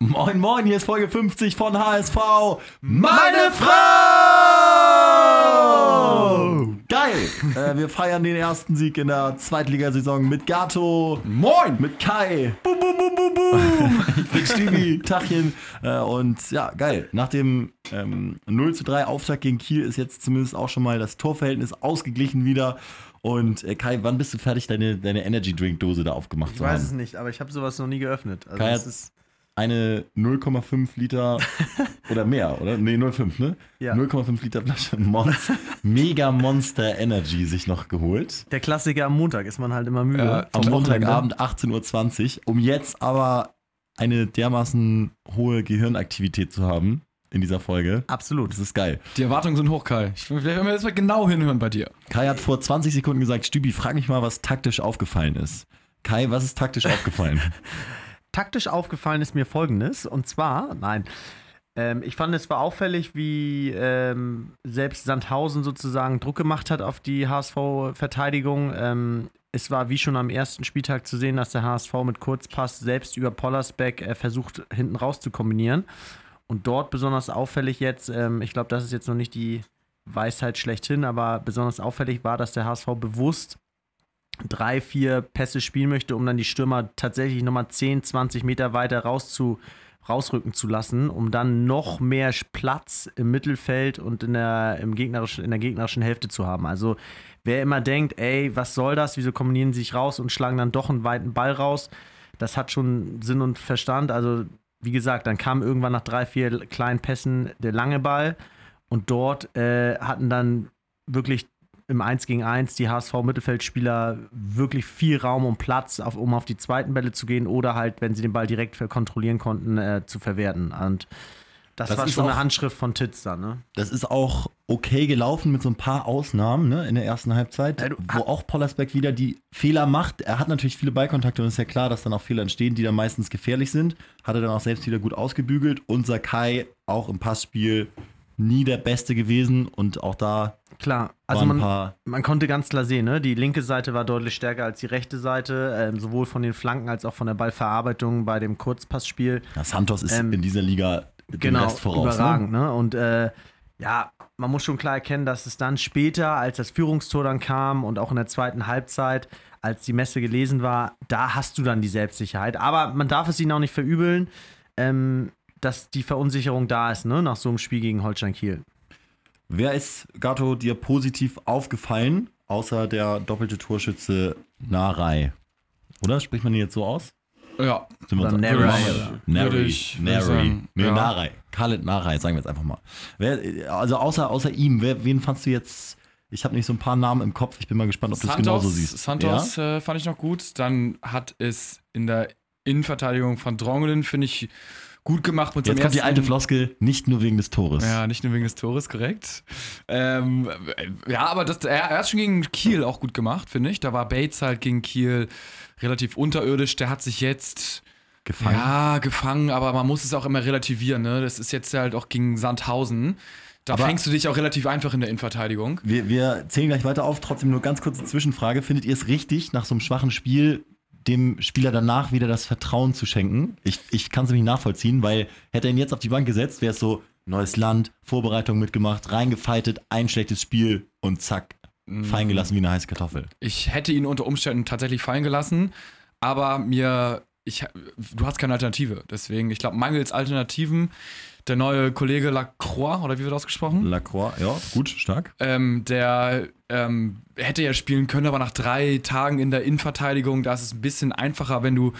Moin, moin, hier ist Folge 50 von HSV. Meine Frau! Geil! äh, wir feiern den ersten Sieg in der Zweitligasaison mit Gato. Moin! Mit Kai. Boom, boom, boom, boom, boom. ich bin Stevie, Tachchen. Äh, und ja, geil. Nach dem ähm, 0 zu 3 Auftakt gegen Kiel ist jetzt zumindest auch schon mal das Torverhältnis ausgeglichen wieder. Und äh, Kai, wann bist du fertig, deine, deine Energy Drink Dose da aufgemacht Ich zu haben? weiß es nicht, aber ich habe sowas noch nie geöffnet. Also Kai das hat- ist eine 0,5 Liter oder mehr, oder? Nee, 0,5, ne? Ja. 0,5 Liter Flasche Monster, Mega Monster Energy sich noch geholt. der Klassiker am Montag, ist man halt immer müde. Ja, Am. Montagabend 18.20 Uhr, um jetzt aber eine dermaßen hohe Gehirnaktivität zu haben in dieser Folge. Absolut. Das ist geil. Die Erwartungen sind hoch, Kai. Ich will vielleicht jetzt mal genau hinhören bei dir. Kai hat vor 20 Sekunden gesagt, Stübi, frag mich mal, was taktisch aufgefallen ist. Kai, was ist taktisch aufgefallen? Taktisch aufgefallen ist mir folgendes, und zwar, nein, ähm, ich fand es war auffällig, wie ähm, selbst Sandhausen sozusagen Druck gemacht hat auf die HSV-Verteidigung. Ähm, es war wie schon am ersten Spieltag zu sehen, dass der HSV mit Kurzpass selbst über Pollersbeck äh, versucht, hinten raus zu kombinieren. Und dort besonders auffällig jetzt, ähm, ich glaube, das ist jetzt noch nicht die Weisheit schlechthin, aber besonders auffällig war, dass der HSV bewusst drei, vier Pässe spielen möchte, um dann die Stürmer tatsächlich nochmal 10, 20 Meter weiter raus zu, rausrücken zu lassen, um dann noch mehr Platz im Mittelfeld und in der, im gegnerischen, in der gegnerischen Hälfte zu haben. Also wer immer denkt, ey, was soll das, wieso kombinieren sie sich raus und schlagen dann doch einen weiten Ball raus, das hat schon Sinn und Verstand. Also wie gesagt, dann kam irgendwann nach drei, vier kleinen Pässen der lange Ball und dort äh, hatten dann wirklich im 1 gegen 1 die HSV-Mittelfeldspieler wirklich viel Raum und Platz, auf, um auf die zweiten Bälle zu gehen oder halt, wenn sie den Ball direkt kontrollieren konnten, äh, zu verwerten. Und das, Das war ist schon eine auch- Handschrift von Titz da, ne? Das ist auch okay gelaufen mit so ein paar Ausnahmen ne, in der ersten Halbzeit, Ja, du- wo auch Pollersbeck wieder die Fehler macht. Er hat natürlich viele Ballkontakte und ist ja klar, dass dann auch Fehler entstehen, die dann meistens gefährlich sind. Hat er dann auch selbst wieder gut ausgebügelt. Und Sakai auch im Passspiel nie der Beste gewesen und auch da Klar, also man, man konnte ganz klar sehen, ne? die linke Seite war deutlich stärker als die rechte Seite, ähm, sowohl von den Flanken als auch von der Ballverarbeitung bei dem Kurzpassspiel. Ja, Santos ist Ähm, in dieser Liga dem genau, Rest voraus. überragend. Ne? Ne? Und äh, ja, man muss schon klar erkennen, dass es dann später, als das Führungstor dann kam und auch in der zweiten Halbzeit, als die Messe gelesen war, da hast du dann die Selbstsicherheit. Aber man darf es ihnen auch nicht verübeln, ähm, dass die Verunsicherung da ist, ne? nach so einem Spiel gegen Holstein Kiel. Wer ist, Gatto, dir positiv aufgefallen, außer der doppelte Torschütze Narei? Oder? Spricht man ihn jetzt so aus? Ja. Sind wir uns- Narei, Nary, sagen, nee, ja. Narei, Khaled Narei, sagen wir jetzt einfach mal. Wer, also außer, außer ihm, wer, wen fandst du jetzt, ich habe nicht so ein paar Namen im Kopf, ich bin mal gespannt, ob du es genauso siehst. Santos äh, fand ich noch gut. Dann hat es in der Innenverteidigung von Drongelen, finde ich, gut gemacht mit Jetzt kommt die alte Floskel, nicht nur wegen des Tores. Ja, nicht nur wegen des Tores, korrekt. Ähm, ja, aber das, er, er hat schon gegen Kiel auch gut gemacht, finde ich. Da war Bates halt gegen Kiel relativ unterirdisch. Der hat sich jetzt Gefangen. ja gefangen, aber man muss es auch immer relativieren. Ne? Das ist jetzt halt auch gegen Sandhausen. Da Aber- fängst du dich auch relativ einfach in der Innenverteidigung. Wir, wir zählen gleich weiter auf, trotzdem nur ganz kurze Zwischenfrage. Findet ihr es richtig, nach so einem schwachen Spiel dem Spieler danach wieder das Vertrauen zu schenken? Ich, ich kann es nämlich nachvollziehen, weil hätte er ihn jetzt auf die Bank gesetzt, wäre es so, neues Land, Vorbereitung mitgemacht, reingefeitet, ein schlechtes Spiel und zack, fallen gelassen wie eine heiße Kartoffel. Ich hätte ihn unter Umständen tatsächlich fallen gelassen, aber mir, ich, du hast keine Alternative. Deswegen, ich glaube, mangels Alternativen, der neue Kollege Lacroix, oder wie wird ausgesprochen? Lacroix, ja, gut, stark. Ähm, der ähm, hätte ja spielen können, aber nach drei Tagen in der Innenverteidigung, da ist es ein bisschen einfacher, wenn du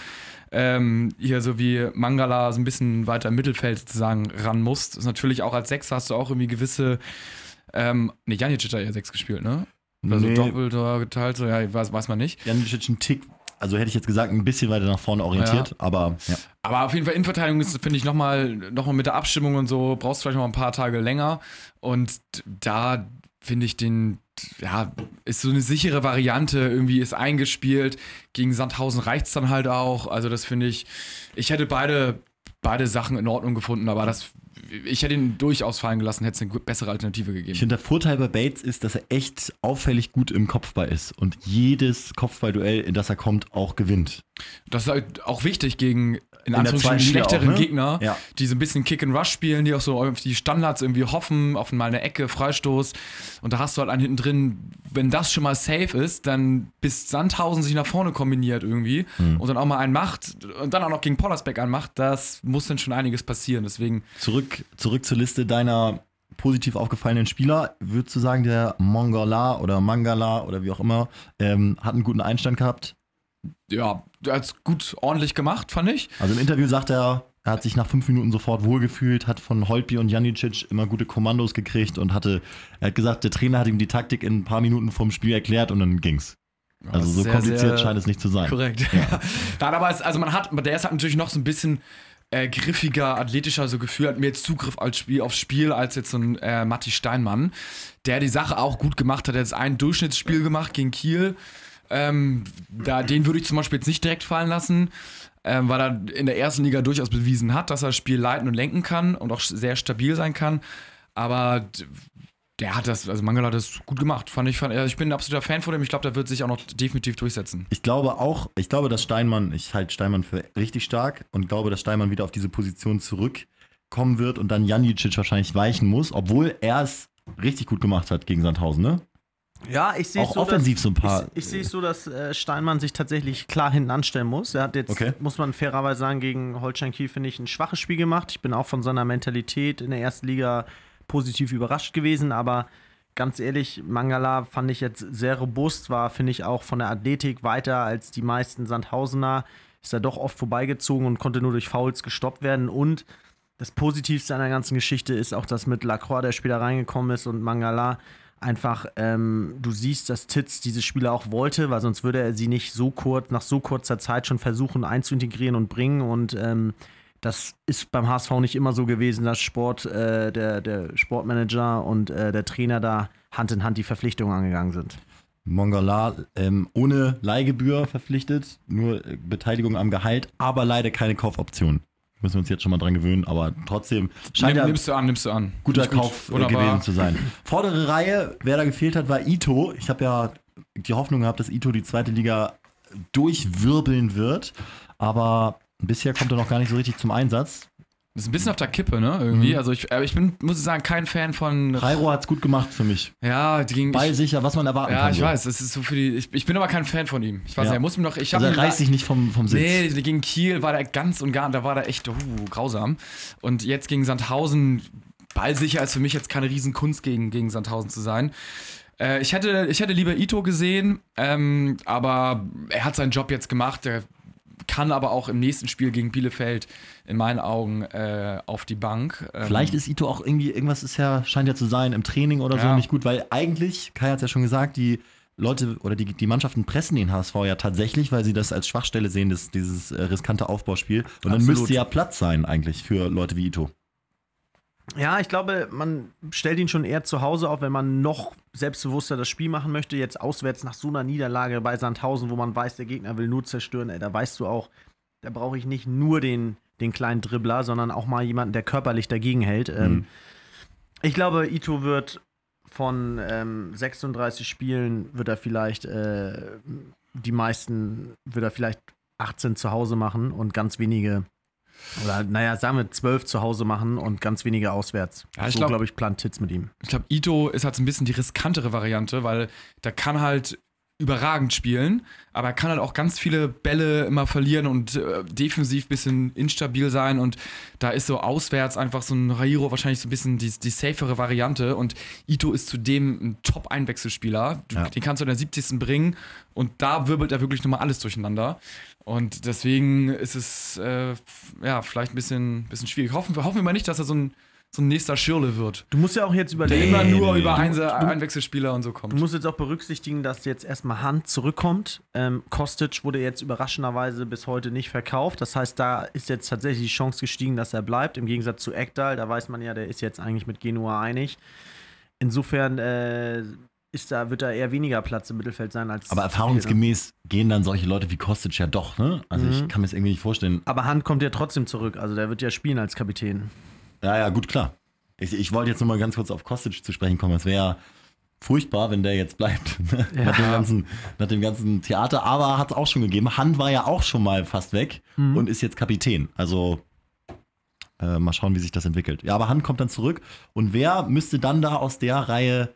ähm, hier so wie Mangala so ein bisschen weiter im Mittelfeld sozusagen ran musst. Das ist natürlich auch als Sechser hast du auch irgendwie gewisse. Ähm, ne, Janicic hat ja sechs gespielt, ne? Also Nee. doppelt oder geteilt, so, ja, weiß, weiß man nicht. Janicic ein Tick, also hätte ich jetzt gesagt, ein bisschen weiter nach vorne orientiert, aber ja. Aber auf jeden Fall Innenverteidigung ist, finde ich, nochmal noch mal mit der Abstimmung und so, brauchst du vielleicht noch ein paar Tage länger. Und da finde ich den, ja, ist so eine sichere Variante, irgendwie ist eingespielt. Gegen Sandhausen reicht es dann halt auch. Also, das finde ich, ich hätte beide, beide Sachen in Ordnung gefunden, aber das, ich hätte ihn durchaus fallen gelassen, hätte es eine bessere Alternative Ich gegeben. finde, der Vorteil bei Bates ist, dass er echt auffällig gut im Kopfball ist und jedes Kopfballduell, in das er kommt, auch gewinnt. Das ist halt auch wichtig gegen in In Anführungsstrichen schlechteren auch, ne? Gegner, Ja. die so ein bisschen Kick and Rush spielen, die auch so auf die Standards irgendwie hoffen, auf mal eine Ecke, Freistoß. Und da hast du halt einen hinten drin, wenn das schon mal safe ist, dann bis Sandhausen sich nach vorne kombiniert irgendwie Hm. und dann auch mal einen macht und dann auch noch gegen Pollersbeck anmacht, das muss dann schon einiges passieren. Deswegen, Zurück, zurück zur Liste deiner positiv aufgefallenen Spieler. Würdest du sagen, der Mongala oder Mangala oder wie auch immer ähm, hat einen guten Einstand gehabt? ja, der hat's gut ordentlich gemacht, fand ich. Also im Interview sagt er, er hat sich nach fünf Minuten sofort wohlgefühlt, hat von Holtby und Janicic immer gute Kommandos gekriegt und hatte, er hat gesagt, der Trainer hat ihm die Taktik in ein paar Minuten vom Spiel erklärt und dann ging's. Also so Sehr, kompliziert sehr scheint es nicht zu sein. Korrekt. Ja. Nein, aber es, also man hat, der ist halt natürlich noch so ein bisschen äh, griffiger, athletischer, so Gefühl, hat mehr Zugriff als Spiel, aufs Spiel als jetzt so ein äh, Matti Steinmann, der die Sache auch gut gemacht hat. Er hat jetzt ein Durchschnittsspiel gemacht gegen Kiel. Ähm, da, den würde ich zum Beispiel jetzt nicht direkt fallen lassen, ähm, weil er in der ersten Liga durchaus bewiesen hat, dass er das Spiel leiten und lenken kann und auch sehr stabil sein kann. Aber der hat das, also Mangala hat das gut gemacht, fand ich. Fand, ich bin ein absoluter Fan von dem. Ich glaube, der wird sich auch noch definitiv durchsetzen. Ich glaube auch, ich glaube, dass Steinmann, ich halte Steinmann für richtig stark und glaube, dass Steinmann wieder auf diese Position zurückkommen wird und dann Janicic wahrscheinlich weichen muss, obwohl er es richtig gut gemacht hat gegen Sandhausen, ne? Ja, ich sehe Auch es so, offensiv dass, so ein paar- Ich, ich sehe es so, dass äh, Steinmann sich tatsächlich klar hinten anstellen muss. Er hat jetzt, Okay. muss man fairerweise sagen, gegen Holstein Kiel, finde ich, ein schwaches Spiel gemacht. Ich bin auch von seiner Mentalität in der ersten Liga positiv überrascht gewesen, aber ganz ehrlich, Mangala fand ich jetzt sehr robust, war, finde ich, auch von der Athletik weiter als die meisten Sandhausener. Ist er doch oft vorbeigezogen und konnte nur durch Fouls gestoppt werden. Und das Positivste an der ganzen Geschichte ist auch, dass mit Lacroix der Spieler reingekommen ist und Mangala einfach, ähm, du siehst, dass Titz diese Spieler auch wollte, weil sonst würde er sie nicht so kurz, nach so kurzer Zeit schon versuchen einzuintegrieren und bringen. Und ähm, das ist beim HSV nicht immer so gewesen, dass Sport, äh, der, der Sportmanager und äh, der Trainer da Hand in Hand die Verpflichtungen angegangen sind. Mongala ähm, ohne Leihgebühr verpflichtet, nur äh, Beteiligung am Gehalt, aber leider keine Kaufoption. Müssen wir uns jetzt schon mal dran gewöhnen, aber trotzdem scheint Nimm, ja nimmst du an, nimmst du an. guter gut. Kauf äh, Wunderbar. gewesen zu sein. Vordere Reihe, wer da gefehlt hat, war Ito. Ich habe ja die Hoffnung gehabt, dass Ito die zweite Liga durchwirbeln wird, aber bisher kommt er noch gar nicht so richtig zum Einsatz. Ist ein bisschen auf der Kippe, ne? Irgendwie. Mhm. Also ich, ich bin, muss ich sagen, kein Fan von. Rairo hat es gut gemacht für mich. Ja. Ball Ich, sicher, was man erwarten ja, kann. ich so. weiß. Das ist so für die. Ich, ich bin aber kein Fan von ihm. Ich weiß Ja. nicht, er muss mir noch. Ich Also er reißt sich nicht vom, vom Sitz. Nee, gegen Kiel war der ganz und gar, da war der echt uh, grausam. Und jetzt gegen Sandhausen, ballsicher ist für mich jetzt keine Riesenkunst gegen, gegen Sandhausen zu sein. Äh, ich, hätte, ich hätte lieber Ito gesehen, ähm, aber er hat seinen Job jetzt gemacht. Der kann aber auch im nächsten Spiel gegen Bielefeld in meinen Augen äh, auf die Bank. Ähm, Vielleicht ist Ito auch irgendwie, irgendwas ist ja, scheint ja zu sein, im Training oder so Ja. nicht gut, weil eigentlich, Kai hat es ja schon gesagt, die Leute oder die, die Mannschaften pressen den HSV ja tatsächlich, weil sie das als Schwachstelle sehen, das, dieses äh, riskante Aufbauspiel. Und dann Absolut. müsste ja Platz sein eigentlich für Leute wie Ito. Ja, ich glaube, man stellt ihn schon eher zu Hause auf, wenn man noch selbstbewusster das Spiel machen möchte. Jetzt auswärts nach so einer Niederlage bei Sandhausen, wo man weiß, der Gegner will nur zerstören. Ey, da weißt du auch, da brauche ich nicht nur den, den kleinen Dribbler, sondern auch mal jemanden, der körperlich dagegen hält. Ähm, Mhm. ich glaube, Ito wird von ähm, 36 Spielen, wird er vielleicht äh, die meisten, wird er vielleicht 18 zu Hause machen und ganz wenige oder naja, sagen wir zwölf zu Hause machen und ganz wenige auswärts. Ja, ich so, glaub- glaube ich, plant Titz mit ihm. Ich glaube, Ito ist halt so ein bisschen die riskantere Variante, weil der kann halt überragend spielen, aber er kann halt auch ganz viele Bälle immer verlieren und äh, defensiv ein bisschen instabil sein und da ist so auswärts einfach so ein Rairo wahrscheinlich so ein bisschen die, die safere Variante und Ito ist zudem ein Top-Einwechselspieler. Ja. Den kannst du in der 70. bringen und da wirbelt er wirklich nochmal alles durcheinander. Und deswegen ist es äh, ja vielleicht ein bisschen, bisschen schwierig. Hoffen, wir- hoffen wir mal nicht, dass er so ein, so ein nächster Schirle wird. Du musst ja auch jetzt Der überlegen, immer nur über Du- Einse Einwechselspieler und so kommt. Du musst jetzt auch berücksichtigen, dass jetzt erstmal Hand zurückkommt. Ähm, Kostic wurde jetzt überraschenderweise bis heute nicht verkauft. Das heißt, da ist jetzt tatsächlich die Chance gestiegen, dass er bleibt. Im Gegensatz zu Ekdal, da weiß man ja, der ist jetzt eigentlich mit Genua einig. Insofern äh, ist da, wird da eher weniger Platz im Mittelfeld sein als. Aber erfahrungsgemäß gehen dann solche Leute wie Kostic ja doch, ne? Also ich Mhm. kann mir das irgendwie nicht vorstellen. Aber Hand kommt ja trotzdem zurück. Also der wird ja spielen als Kapitän. Ja, ja, gut, klar. Ich, ich wollte jetzt nur mal ganz kurz auf Kostic zu sprechen kommen. Es wäre furchtbar, wenn der jetzt bleibt. Ja. nach, dem ganzen, nach dem ganzen Theater. Aber hat es auch schon gegeben. Han war ja auch schon mal fast weg Mhm. und ist jetzt Kapitän. Also äh, mal schauen, wie sich das entwickelt. Ja, aber Han kommt dann zurück. Und wer müsste dann da aus der Reihe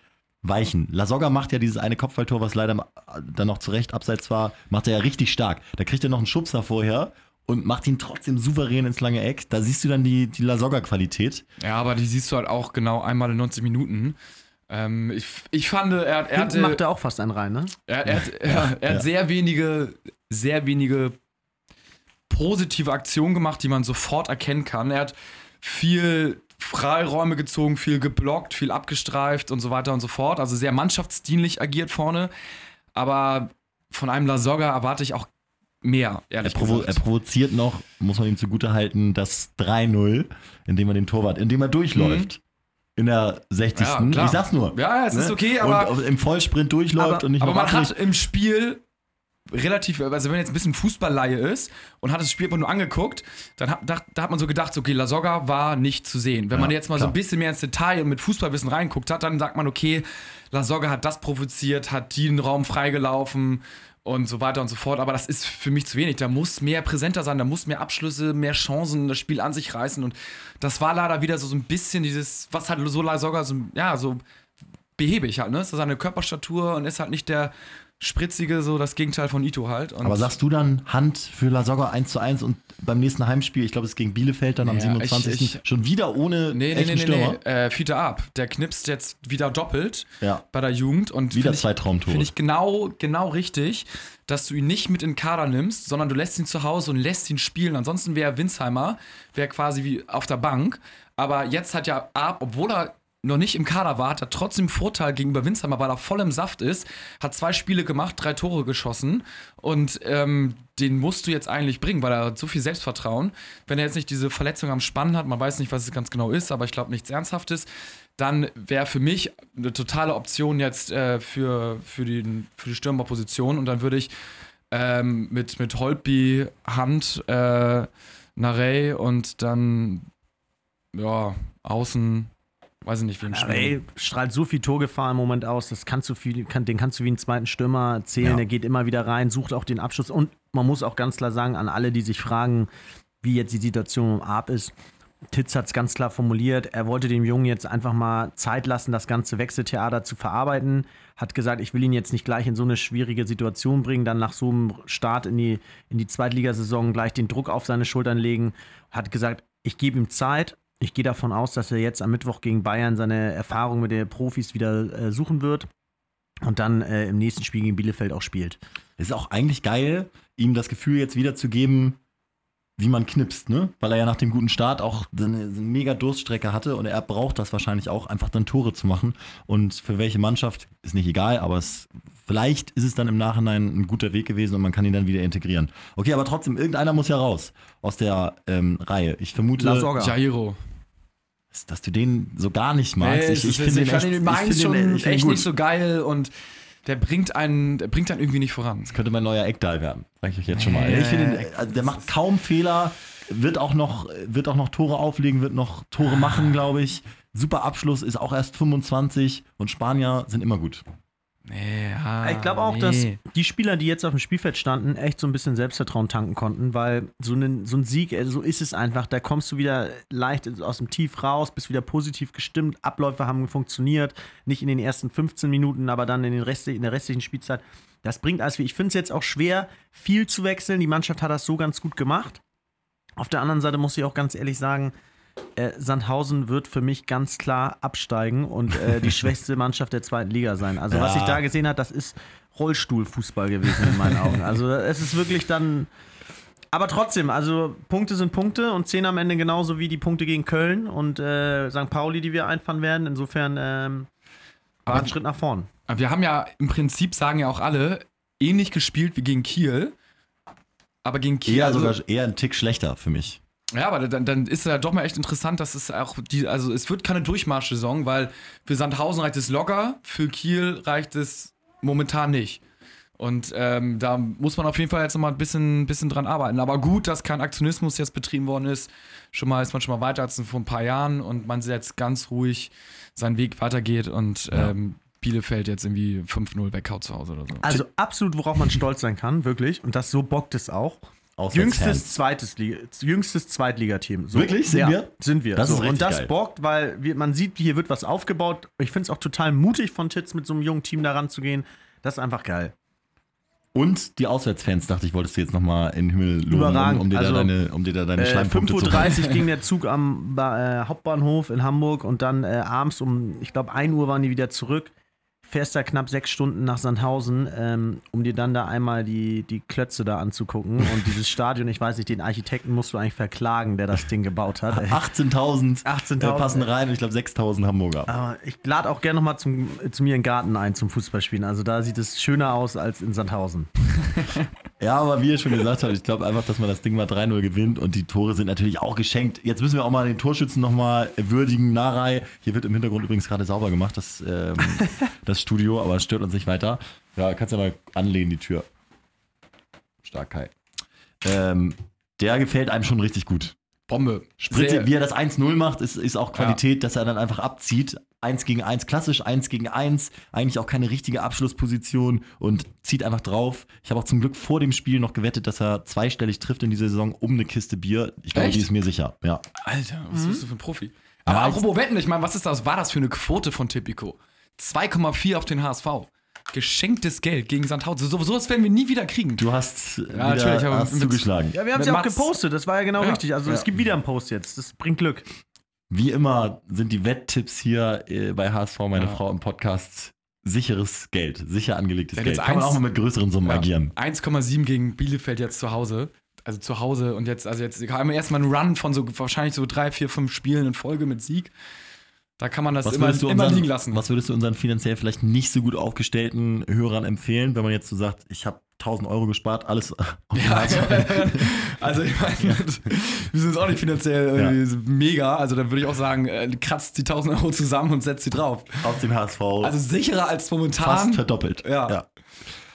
weichen? Lasogga macht ja dieses eine Kopfballtor, was leider dann noch zurecht abseits war, macht er ja richtig stark. Da kriegt er noch einen Schubser vorher und macht ihn trotzdem souverän ins lange Eck. Da siehst du dann die, die Lasogga-Qualität. Ja, aber die siehst du halt auch genau einmal in 90 Minuten. Ähm, ich, ich fand, er, er hatte. macht er auch fast einen rein, ne? Er, er, hat, er, er ja. hat sehr wenige, sehr wenige positive Aktionen gemacht, die man sofort erkennen kann. Er hat viel Freiräume gezogen, viel geblockt, viel abgestreift und so weiter und so fort. Also sehr mannschaftsdienlich agiert vorne. Aber von einem Lasogga erwarte ich auch mehr, Er, ehrlich er gesagt. provoziert noch, muss man ihm zugutehalten, das 3-0, indem er den Torwart, indem er durchläuft. In der 60. Ja, ich sag's nur. Ja, es ist Ne? okay, aber und im Vollsprint durchläuft Aber- und nicht Aber man hat im Spiel relativ, also wenn jetzt ein bisschen Fußballleihe ist und hat das Spiel einfach nur angeguckt, dann hat, da, da hat man so gedacht, okay, Lasogga war nicht zu sehen. Wenn man Ja, jetzt mal so klar. ein bisschen mehr ins Detail und mit Fußballwissen reinguckt hat, dann sagt man, okay, Lasogga hat das provoziert, hat den Raum freigelaufen und so weiter und so fort. Aber das ist für mich zu wenig. Da muss mehr präsenter sein, da muss mehr Abschlüsse, mehr Chancen, das Spiel an sich reißen. Und das war leider wieder so, so ein bisschen dieses, was halt so Lasogga so, ja, so behäbig halt, ne? Das ist seine Körperstatur und ist halt nicht der spritzige, so das Gegenteil von Ito halt. Und Aber sagst du dann Hand für Lasogga 1 zu 1 und beim nächsten Heimspiel, ich glaube, es ist gegen Bielefeld dann am Ja, 27. ich- ich- schon wieder ohne nee, nee, nee, nee, Stürmer? nee. Äh, Fiete ab. Der knipst jetzt wieder doppelt Ja, bei der Jugend und wieder zwei ich, Traumtore. Finde ich genau, genau richtig, dass du ihn nicht mit in den Kader nimmst, sondern du lässt ihn zu Hause und lässt ihn spielen. Ansonsten wäre Winsheimer, wäre quasi wie auf der Bank. Aber jetzt hat ja Ab, obwohl er noch nicht im Kader war, hat er trotzdem Vorteil gegenüber Winsheimer, weil er voll im Saft ist, hat zwei Spiele gemacht, drei Tore geschossen und ähm, den musst du jetzt eigentlich bringen, weil er hat so viel Selbstvertrauen. Wenn er jetzt nicht diese Verletzung am Spann hat, man weiß nicht, was es ganz genau ist, aber ich glaube nichts Ernsthaftes, dann wäre für mich eine totale Option jetzt äh, für, für, den, für die Stürmerposition und dann würde ich ähm, mit, mit Holtby, Hand, äh, Narey und dann ja, außen, weiß ich nicht, wen Aber ey, strahlt so viel Torgefahr im Moment aus, das kannst du viel, kann, den kannst du wie einen zweiten Stürmer zählen, Ja. der geht immer wieder rein, sucht auch den Abschluss. Und man muss auch ganz klar sagen, an alle, die sich fragen, wie jetzt die Situation im Arp ist, Titz hat es ganz klar formuliert, er wollte dem Jungen jetzt einfach mal Zeit lassen, das ganze Wechseltheater zu verarbeiten, hat gesagt, ich will ihn jetzt nicht gleich in so eine schwierige Situation bringen, dann nach so einem Start in die, in die Zweitligasaison gleich den Druck auf seine Schultern legen, hat gesagt, ich gebe ihm Zeit, ich gehe davon aus, dass er jetzt am Mittwoch gegen Bayern seine Erfahrung mit den Profis wieder äh, suchen wird und dann äh, im nächsten Spiel gegen Bielefeld auch spielt. Es ist auch eigentlich geil, ihm das Gefühl jetzt wiederzugeben, wie man knipst, ne? Weil er ja nach dem guten Start auch eine, mega Durststrecke hatte und er braucht das wahrscheinlich auch, einfach dann Tore zu machen. Und für welche Mannschaft ist nicht egal, aber es, vielleicht ist es dann im Nachhinein ein guter Weg gewesen und man kann ihn dann wieder integrieren. Okay, aber trotzdem, irgendeiner muss ja raus aus der ähm, Reihe. Ich vermute. Jairo. Dass, du den so gar nicht magst. Nee, ich, ich finde den echt, ich den, ich finde echt gut. nicht so geil und der bringt einen, der bringt einen irgendwie nicht voran. Das könnte mein neuer Eckdal werden, sage ich euch jetzt schon mal. Ich finde, den, also der macht kaum Fehler, wird auch noch, wird auch noch Tore auflegen, wird noch Tore machen, glaube ich. Super Abschluss, ist auch erst 25 und Spanier sind immer gut. Ja, Ich glaube auch, nee. dass die Spieler, die jetzt auf dem Spielfeld standen, echt so ein bisschen Selbstvertrauen tanken konnten, weil so ein, so ein Sieg, äh, so ist es einfach. Da kommst du wieder leicht aus dem Tief raus, bist wieder positiv gestimmt. Abläufe haben funktioniert. Nicht in den ersten 15 Minuten, aber dann in, den Rest, in der restlichen Spielzeit. Das bringt alles viel. Ich finde es jetzt auch schwer, viel zu wechseln. Die Mannschaft hat das so ganz gut gemacht. Auf der anderen Seite muss ich auch ganz ehrlich sagen, äh, Sandhausen wird für mich ganz klar absteigen und äh, die schwächste Mannschaft der zweiten Liga sein. Also was Ja. ich da gesehen habe, das ist Rollstuhlfußball gewesen in meinen Augen. Also es ist wirklich dann. Aber trotzdem, also Punkte sind Punkte und zehn am Ende genauso wie die Punkte gegen Köln und äh, St. Pauli, die wir einfahren werden. Insofern ähm, Aber- ein Schritt nach vorn. Aber wir haben ja im Prinzip, sagen ja auch alle, ähnlich gespielt wie gegen Kiel. Aber gegen Kiel. Eher also- sogar eher ein Tick schlechter für mich. Ja, aber dann, dann ist es ja doch mal echt interessant, dass es auch die, also es wird keine Durchmarschsaison, weil für Sandhausen reicht es locker, für Kiel reicht es momentan nicht. Und ähm, da muss man auf jeden Fall jetzt nochmal ein bisschen, bisschen dran arbeiten. Aber gut, dass kein Aktionismus jetzt betrieben worden ist. Schon mal ist man schon mal weiter als vor ein paar Jahren und man jetzt ganz ruhig seinen Weg weitergeht. Und Ja. ähm, Bielefeld jetzt irgendwie 5-0 weghaut zu Hause oder so. Also absolut, worauf man stolz sein kann, wirklich. Und das so bockt es auch. Jüngstes, zweites Liga, jüngstes Zweitligateam. So. Wirklich? Sind ja, wir? Sind wir. Das so. ist richtig Und das geil. bockt, weil wir, man sieht, hier wird was aufgebaut. Ich finde es auch total mutig von Titz, mit so einem jungen Team da ranzugehen. Das ist einfach geil. Und die Auswärtsfans, dachte ich, wolltest du jetzt nochmal in den Himmel loben, um, dir Also, da deine, um dir da deine Äh, Schleimpunkte zu 5.30 Uhr ging der Zug am äh, Hauptbahnhof in Hamburg und dann äh, abends um, ich glaube, 1 Uhr waren die wieder zurück. Fährst da knapp sechs Stunden nach Sandhausen, ähm, um dir dann da einmal die, die Klötze da anzugucken. Und dieses Stadion, ich weiß nicht, den Architekten musst du eigentlich verklagen, der das Ding gebaut hat. Ey. 18.000 18.000, äh, passen rein und ich glaube 6.000 Hamburger. Aber ich lade auch gerne nochmal zu mir in den Garten ein zum Fußballspielen. Also da sieht es schöner aus als in Sandhausen. Ja, aber wie ihr schon gesagt habt, ich glaube einfach, dass man das Ding mal 3-0 gewinnt und die Tore sind natürlich auch geschenkt. Jetzt müssen wir auch mal den Torschützen nochmal würdigen. Narei, hier wird im Hintergrund übrigens gerade sauber gemacht, das, ähm, das Studio, aber es stört uns nicht weiter. Ja, kannst ja mal anlehnen, die Tür. Stark, Kai. Ähm, der gefällt einem schon richtig gut. Bombe. Spritze, wie er das 1-0 macht, ist, ist auch Qualität, dass er dann einfach abzieht. 1 gegen 1 klassisch, 1 gegen 1, eigentlich auch keine richtige Abschlussposition und zieht einfach drauf. Ich habe auch zum Glück vor dem Spiel noch gewettet, dass er zweistellig trifft in dieser Saison um eine Kiste Bier. Ich glaube, die ist mir sicher. Ja. Alter, was bist du für ein Profi? Aber Ja, apropos Wetten, ich meine, was ist das? War das für eine Quote von Tipico? 2,4 auf den HSV. Geschenktes Geld gegen Sandhausen. So, sowas werden wir nie wieder kriegen. Du hast äh, wieder natürlich, aber hast mit- zugeschlagen. Ja, wir haben es ja auch Mats- gepostet. Das war ja genau Ja. richtig. Also es Ja. gibt wieder einen Post jetzt. Das bringt Glück. Wie immer sind die Wetttipps hier äh, bei HSV, meine Ja. Frau, im Podcast sicheres Geld, sicher angelegtes Geld. Kann man eins- auch mal mit größeren Summen Ja. agieren. 1,7 gegen Bielefeld jetzt zu Hause. Also zu Hause und jetzt, also jetzt haben wir erstmal einen Run von so wahrscheinlich so drei, vier, fünf Spielen in Folge mit Sieg. Da kann man das Was immer, würdest, du immer unseren, liegen lassen. was würdest du unseren finanziell vielleicht nicht so gut aufgestellten Hörern empfehlen, wenn man jetzt so sagt, ich habe 1000 Euro gespart, alles auf Ja, also ich meine, wir sind jetzt auch nicht finanziell so mega. Also da würde ich auch sagen, äh, kratzt die 1000 Euro zusammen und setzt sie drauf. auf den HSV Also sicherer als momentan. fast verdoppelt. Ja.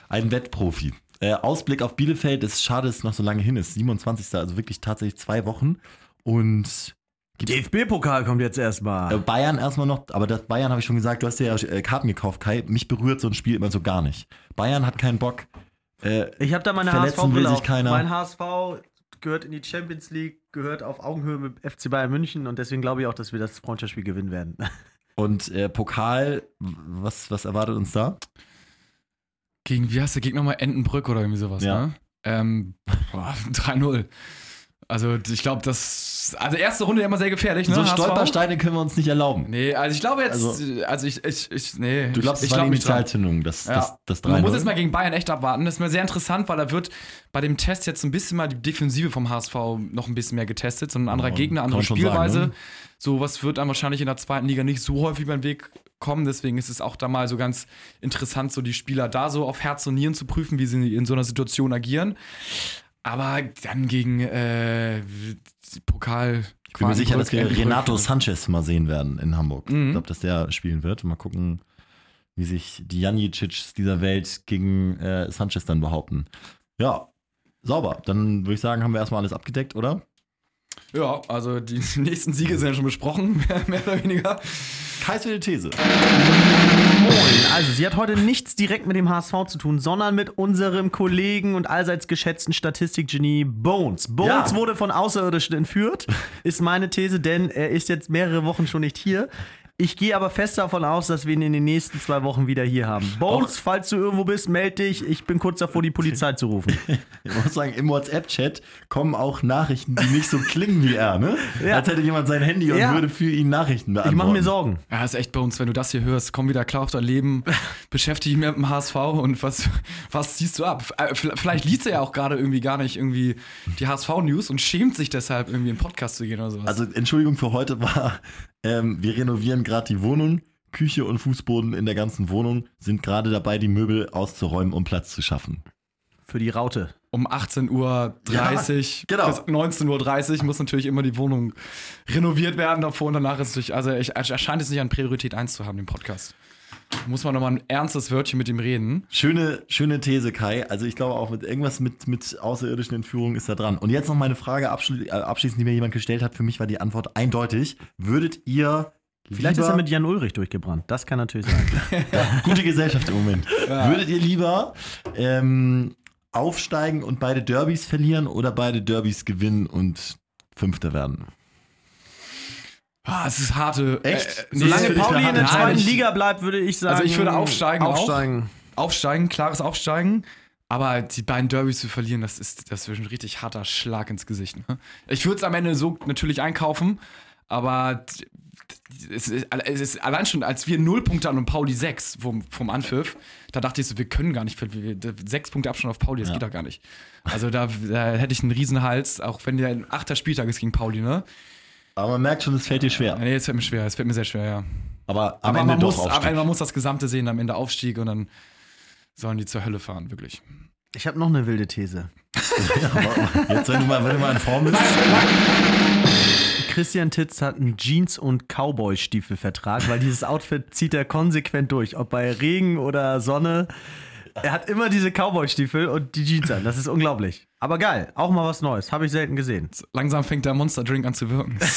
Ein Wettprofi. Äh, Ausblick auf Bielefeld, ist schade, dass es noch so lange hin ist. 27. Also wirklich tatsächlich zwei Wochen. Und DFB-Pokal kommt jetzt erstmal. Äh, Bayern erstmal noch, aber das Bayern habe ich schon gesagt, du hast dir ja äh, Karten gekauft, Kai. Mich berührt so ein Spiel immer so gar nicht. Bayern hat keinen Bock. Äh, Ich habe da meine HSV-Brille auf. keiner. Mein HSV gehört in die Champions League, gehört auf Augenhöhe mit FC Bayern München und deswegen glaube ich auch, dass wir das Freundschaftsspiel gewinnen werden. und äh, Pokal, was, was erwartet uns da? Gegen, wie heißt der Gegner nochmal? Entenbrück oder irgendwie sowas, Ja. ne? Ähm, boah, 3-0. Also ich glaube, das. Also erste Runde immer sehr gefährlich, ne? so? Stolpersteine können wir uns nicht erlauben. Nee, also ich glaube jetzt, Also- also, ich, ich, ich, nee. Du glaubst, ich, die glaub dran. Initialzündung, das, Ja. das, das Man 3 muss jetzt mal gegen Bayern echt abwarten. Das ist mir sehr interessant, weil da wird bei dem Test jetzt so ein bisschen mal die Defensive vom HSV noch ein bisschen mehr getestet. So ein anderer Ja, Gegner, andere Spielweise. sagen, ne? So was wird dann wahrscheinlich in der zweiten Liga nicht so häufig über den Weg kommen. Deswegen ist es auch da mal so ganz interessant, so die Spieler da so auf Herz und Nieren zu prüfen, wie sie in so einer Situation agieren. Aber dann gegen äh, Pokal. Ich bin mir sicher, dass wir Renato Sanchez mal sehen werden in Hamburg. Mhm. Ich glaube, dass der spielen wird. Mal gucken, wie sich die Janicics dieser Welt gegen äh, Sanchez dann behaupten. Ja, sauber. Dann würde ich sagen, haben wir erstmal alles abgedeckt, oder? Ja, also die nächsten Siege sind ja schon besprochen, mehr oder weniger. Kais wilde These. Moin. Also, sie hat heute nichts direkt mit dem HSV zu tun, sondern mit unserem Kollegen und allseits geschätzten Statistikgenie Bones. Bones Ja. wurde von Außerirdischen entführt, ist meine These, denn er ist jetzt mehrere Wochen schon nicht hier. Ich gehe aber fest davon aus, dass wir ihn in den nächsten zwei Wochen wieder hier haben. Bones, falls du irgendwo bist, meld dich. Ich bin kurz davor, die Polizei zu rufen. Ich muss sagen, im WhatsApp-Chat kommen auch Nachrichten, die nicht so klingen wie er, ne? Ja. Als hätte jemand sein Handy und Ja. würde für ihn Nachrichten beantworten. Ich mache mir Sorgen. Ja, ist echt bei uns, wenn du das hier hörst, komm wieder klar auf dein Leben, beschäftige dich mit dem HSV und was, was ziehst du ab? Äh, Vielleicht liest er ja auch gerade irgendwie gar nicht irgendwie die HSV-News und schämt sich deshalb irgendwie in den Podcast zu gehen oder sowas. Also, Entschuldigung für heute war, ähm, wir renovieren gerade die Wohnung. Küche und Fußboden in der ganzen Wohnung sind gerade dabei, die Möbel auszuräumen, um Platz zu schaffen. Für die Raute. um 18.30 Uhr genau. bis 19.30 Uhr muss natürlich immer die Wohnung renoviert werden davor und danach ist es durch, also ich, erscheint es nicht an Priorität 1 zu haben, den Podcast. Muss man nochmal ein ernstes Wörtchen mit ihm reden. Schöne, schöne These, Kai. Also ich glaube auch mit irgendwas mit, mit außerirdischen Entführungen ist da dran. Und jetzt noch meine Frage abschli äh, abschließend, die mir jemand gestellt hat. Für mich war die Antwort eindeutig. Würdet ihr Vielleicht ist er mit Jan Ulrich durchgebrannt. Das kann natürlich sein. gute Gesellschaft im Moment. Würdet ihr lieber ähm, aufsteigen und beide Derbys verlieren oder beide Derbys gewinnen und Fünfter werden? Ah, es ist harte. Echt? Äh, Nee, Solange Pauli in der zweiten Liga bleibt, würde ich sagen. Also ich würde aufsteigen auch. Aufsteigen. Aufsteigen, klares Aufsteigen. Aber die beiden Derbys zu verlieren, das ist, das ist ein richtig harter Schlag ins Gesicht. Ne? Ich würde es am Ende so natürlich einkaufen, aber es ist, es ist allein schon, als wir 0 Punkte an und Pauli 6 vom, vom Anpfiff, da dachte ich so, wir können gar nicht, sechs Punkte Abstand auf Pauli, das Ja. geht doch gar nicht. Also da, da hätte ich einen Riesenhals, auch wenn der ein achter Spieltag ist gegen Pauli, ne? Aber man merkt schon, es fällt dir schwer. Nee, es fällt mir schwer, es fällt mir sehr schwer, ja. Aber am Aber Ende man doch muss, Aufstieg. aber man muss das Gesamte sehen, am Ende Aufstieg und dann sollen die zur Hölle fahren, wirklich. Ich habe noch eine wilde These. Aber Jetzt, wenn du mal, wenn du mal in Form bist. Christian Titz hat einen Jeans- und Cowboy-Stiefel-Vertrag, weil dieses Outfit zieht er konsequent durch. Ob bei Regen oder Sonne. Er hat immer diese Cowboy-Stiefel und die Jeans an. Das ist unglaublich. Aber geil. Auch mal was Neues. Habe ich selten gesehen. Langsam fängt der Monster Drink an zu wirken.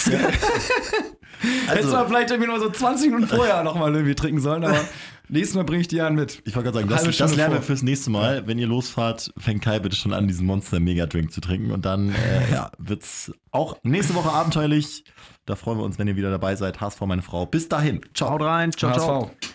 Hättest du Also, vielleicht irgendwie nur so 20 Minuten vorher nochmal irgendwie trinken sollen, aber nächstes Mal bringe ich dir einen mit. ich wollte gerade sagen, das, Halbe das lernen wir fürs nächste Mal. Wenn ihr losfahrt, fängt Kai bitte schon an, diesen Monster Mega Drink zu trinken. Und dann äh, ja, wird es auch nächste Woche abenteuerlich. Da freuen wir uns, wenn ihr wieder dabei seid. HSV, meine Frau. Bis dahin. Ciao. Haut rein. Ciao, ciao. HSV.